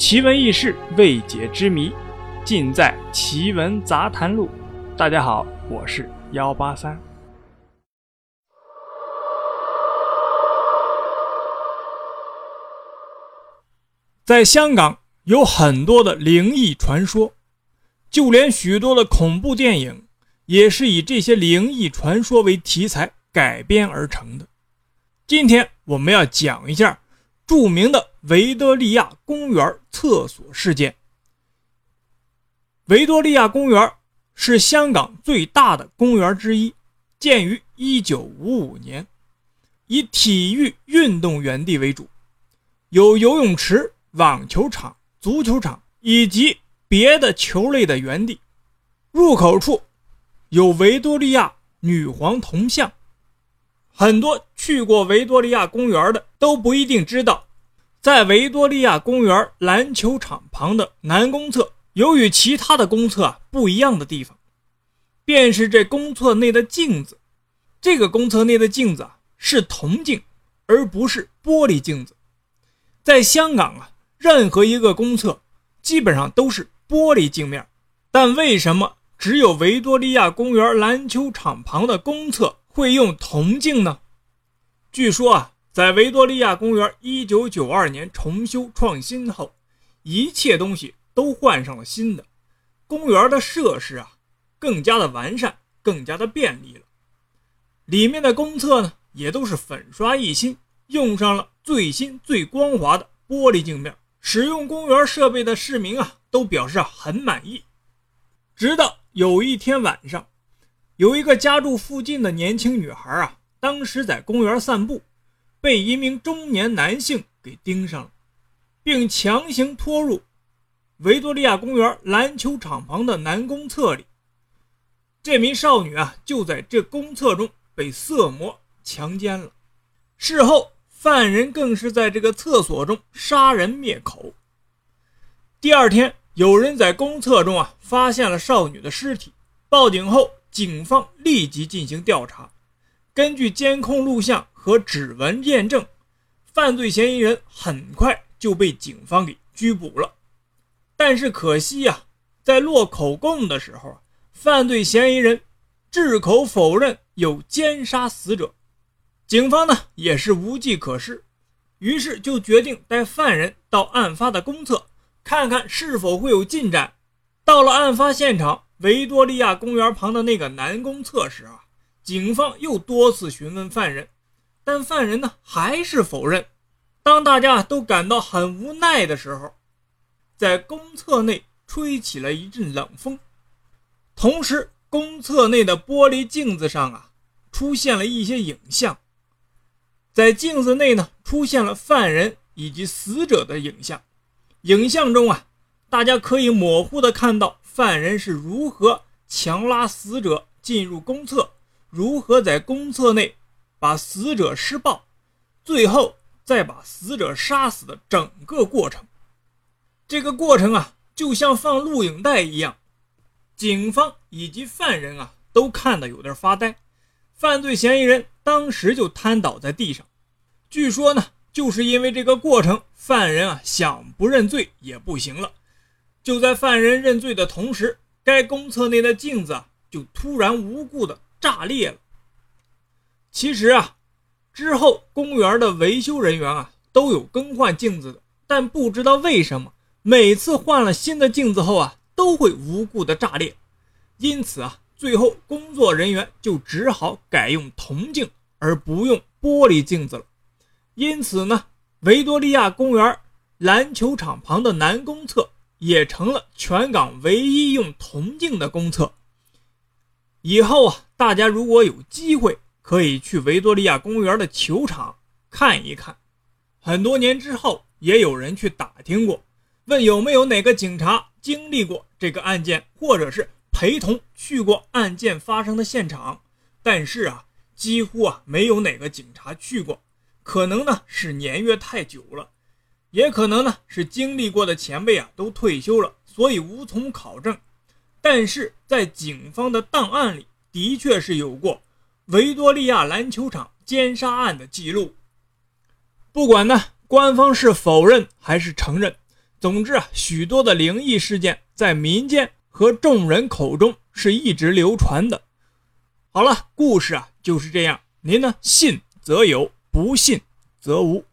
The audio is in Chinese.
奇闻异事、未解之谜，尽在《奇闻杂谈录》。大家好，我是幺八三。在香港有很多的灵异传说，就连许多的恐怖电影也是以这些灵异传说为题材改编而成的。今天我们要讲一下著名的维多利亚公园厕所事件。维多利亚公园是香港最大的公园之一，建于1955年，以体育运动园地为主，有游泳池。网球场、足球场以及别的球类的园地，入口处有维多利亚女皇铜像。很多去过维多利亚公园的都不一定知道，在维多利亚公园篮球场旁的南公厕，有与其他的公厕不一样的地方，便是这公厕内的镜子。这个公厕内的镜子啊，是铜镜，而不是玻璃镜子。在香港啊。任何一个公厕基本上都是玻璃镜面，但为什么只有维多利亚公园篮球场旁的公厕会用铜镜呢？据说啊，在维多利亚公园1992年重修创新后，一切东西都换上了新的，公园的设施啊更加的完善，更加的便利了。里面的公厕呢也都是粉刷一新，用上了最新最光滑的玻璃镜面。使用公园设备的市民啊，都表示很满意。直到有一天晚上，有一个家住附近的年轻女孩啊，当时在公园散步，被一名中年男性给盯上了，并强行拖入维多利亚公园篮球场旁的男公厕里。这名少女啊，就在这公厕中被色魔强奸了。事后。犯人更是在这个厕所中杀人灭口。第二天，有人在公厕中啊发现了少女的尸体，报警后，警方立即进行调查。根据监控录像和指纹验证，犯罪嫌疑人很快就被警方给拘捕了。但是可惜呀，在落口供的时候，犯罪嫌疑人矢口否认有奸杀死者。警方呢也是无计可施，于是就决定带犯人到案发的公厕，看看是否会有进展。到了案发现场维多利亚公园旁的那个男公厕时啊，警方又多次询问犯人，但犯人呢还是否认。当大家都感到很无奈的时候，在公厕内吹起了一阵冷风，同时公厕内的玻璃镜子上啊出现了一些影像。在镜子内呢，出现了犯人以及死者的影像。影像中啊，大家可以模糊的看到犯人是如何强拉死者进入公厕，如何在公厕内把死者施暴，最后再把死者杀死的整个过程。这个过程啊，就像放录影带一样，警方以及犯人啊都看得有点发呆。犯罪嫌疑人当时就瘫倒在地上，据说呢，就是因为这个过程，犯人啊想不认罪也不行了。就在犯人认罪的同时，该公厕内的镜子就突然无故的炸裂了。其实啊，之后公园的维修人员啊都有更换镜子的，但不知道为什么，每次换了新的镜子后啊，都会无故的炸裂。因此啊。最后，工作人员就只好改用铜镜，而不用玻璃镜子了。因此呢，维多利亚公园篮球场旁的南公厕也成了全港唯一用铜镜的公厕。以后啊，大家如果有机会，可以去维多利亚公园的球场看一看。很多年之后，也有人去打听过，问有没有哪个警察经历过这个案件，或者是。陪同去过案件发生的现场，但是啊，几乎啊没有哪个警察去过。可能呢是年月太久了，也可能呢是经历过的前辈啊都退休了，所以无从考证。但是在警方的档案里，的确是有过维多利亚篮球场奸杀案的记录。不管呢官方是否认还是承认，总之啊，许多的灵异事件在民间和众人口中是一直流传的。好了，故事啊就是这样，您呢信则有，不信则无。